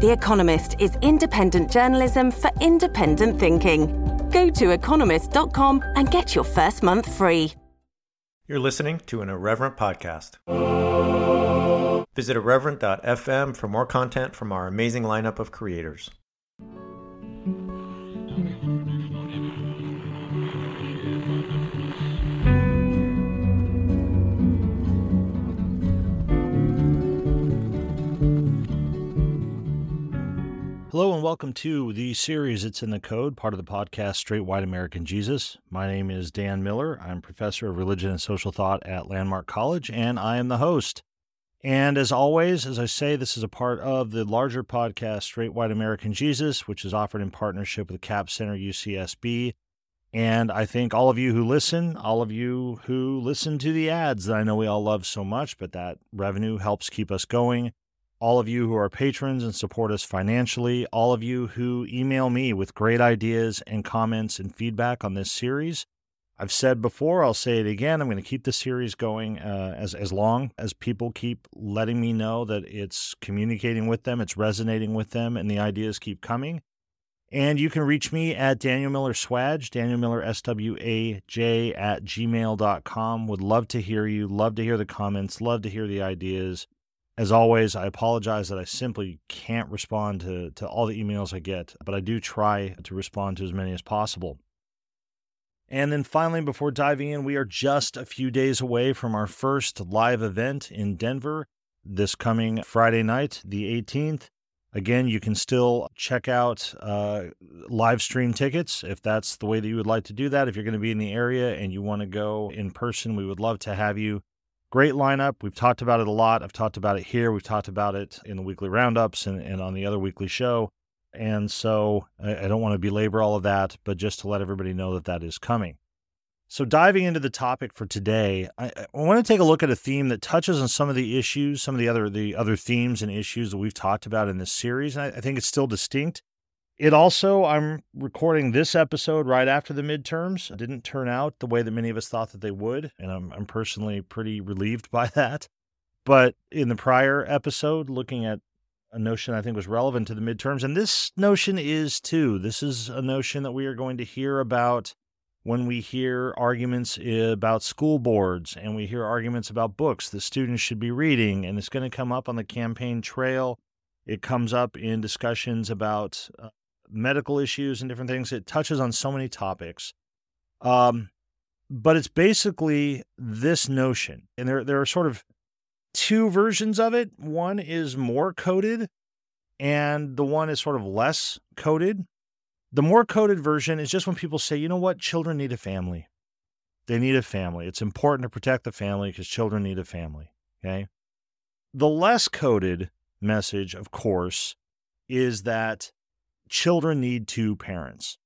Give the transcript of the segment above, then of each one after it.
The Economist is independent journalism for independent thinking. Go to economist.com and get your first month free. You're listening to an Irreverent podcast. Visit irreverent.fm for more content from our amazing lineup of creators. Hello and welcome to the series It's in the Code, part of the podcast Straight White American Jesus. My name is Dan Miller. I'm professor of religion and social thought at Landmark College, and I am the host. And as always, as I say, this is a part of the larger podcast Straight White American Jesus, which is offered in partnership with Capps Center UCSB. And I thank all of you who listen, all of you who listen to the ads that I know we all love so much, but that revenue helps keep us going all of you who are patrons and support us financially, all of you who email me with great ideas and comments and feedback on this series. I've said before, I'll say it again. I'm going to keep the series going uh, as as long as people keep letting me know that it's communicating with them, it's resonating with them, and the ideas keep coming. And you can reach me at Daniel Miller Swaj, Daniel Miller S W A J at gmail.com. Would love to hear you, love to hear the comments, love to hear the ideas. As always, I apologize that I simply can't respond to, to all the emails I get, but I do try to respond to as many as possible. And then finally, before diving in, we are just a few days away from our first live event in Denver this coming Friday night, the 18th. Again, you can still check out uh, live stream tickets if that's the way that you would like to do that. If you're going to be in the area and you want to go in person, we would love to have you. Great lineup. We've talked about it a lot. I've talked about it here. We've talked about it in the weekly roundups and, and on the other weekly show. And so I, I don't want to belabor all of that, but just to let everybody know that that is coming. So, diving into the topic for today, I, I, want to take a look at a theme that touches on some of the issues, some of the other the other themes and issues that we've talked about in this series. And I, I think it's still distinct. It also, I'm recording this episode right after the midterms. It didn't turn out the way that many of us thought that they would, and I'm, I'm personally pretty relieved by that. But in the prior episode, looking at a notion I think was relevant to the midterms, and this notion is too. This is a notion that we are going to hear about when we hear arguments about school boards and we hear arguments about books that students should be reading, and it's going to come up on the campaign trail. It comes up in discussions about uh, medical issues and different things. It touches on so many topics. Um, but it's basically this notion, and there there are sort of two versions of it. One is more coded, and the one is sort of less coded. The more coded version is just when people say, you know what, children need a family. They need a family. It's important to protect the family because children need a family. Okay. The less coded message, of course, is that children need two parents.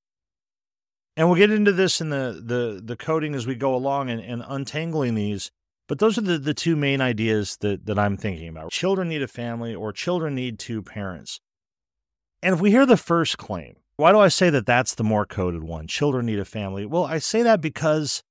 And we'll get into this in the the the coding as we go along and, and untangling these. But those are the, the two main ideas that, that I'm thinking about. Children need a family or children need two parents. And if we hear the first claim, why do I say that that's the more coded one? Children need a family. Well, I say that because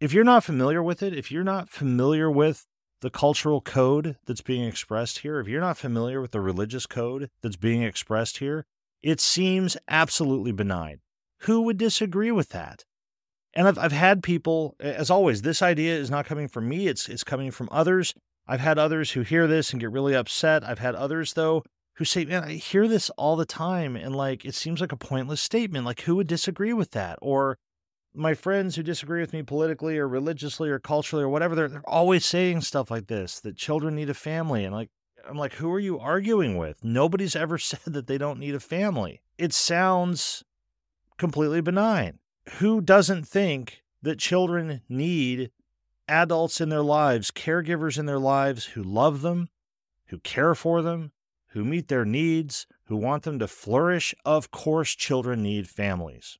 if you're not familiar with it, if you're not familiar with the cultural code that's being expressed here, if you're not familiar with the religious code that's being expressed here, it seems absolutely benign. Who would disagree with that? And I've, I've had people, as always, this idea is not coming from me, it's, it's coming from others. I've had others who hear this and get really upset. I've had others, though, who say, Man, I hear this all the time. And like, it seems like a pointless statement. Like, who would disagree with that? Or my friends who disagree with me politically or religiously or culturally or whatever, they're, they're always saying stuff like this that children need a family. And like, I'm like, who are you arguing with? Nobody's ever said that they don't need a family. It sounds completely benign. Who doesn't think that children need adults in their lives, caregivers in their lives who love them, who care for them, who meet their needs, who want them to flourish. Of course, children need families.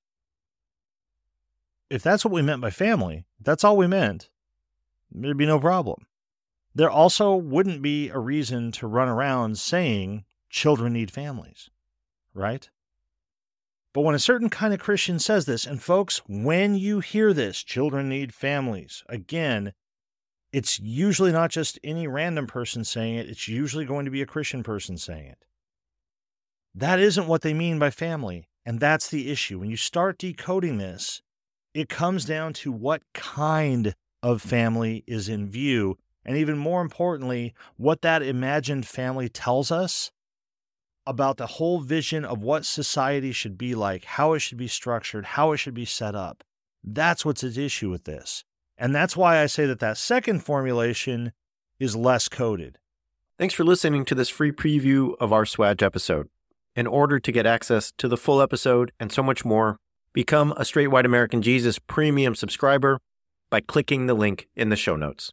If that's what we meant by family, that's all we meant, there'd be no problem. There also wouldn't be a reason to run around saying children need families, right? But when a certain kind of Christian says this, and folks, when you hear this, children need families, again, it's usually not just any random person saying it, it's usually going to be a Christian person saying it. That isn't what they mean by family. And that's the issue. When you start decoding this, it comes down to what kind of family is in view. And even more importantly, what that imagined family tells us about the whole vision of what society should be like, how it should be structured, how it should be set up. That's what's at issue with this. And that's why I say that that second formulation is less coded. Thanks for listening to this free preview of our Swaj episode. In order to get access to the full episode and so much more, become a Straight White American Jesus premium subscriber by clicking the link in the show notes.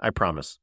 I promise.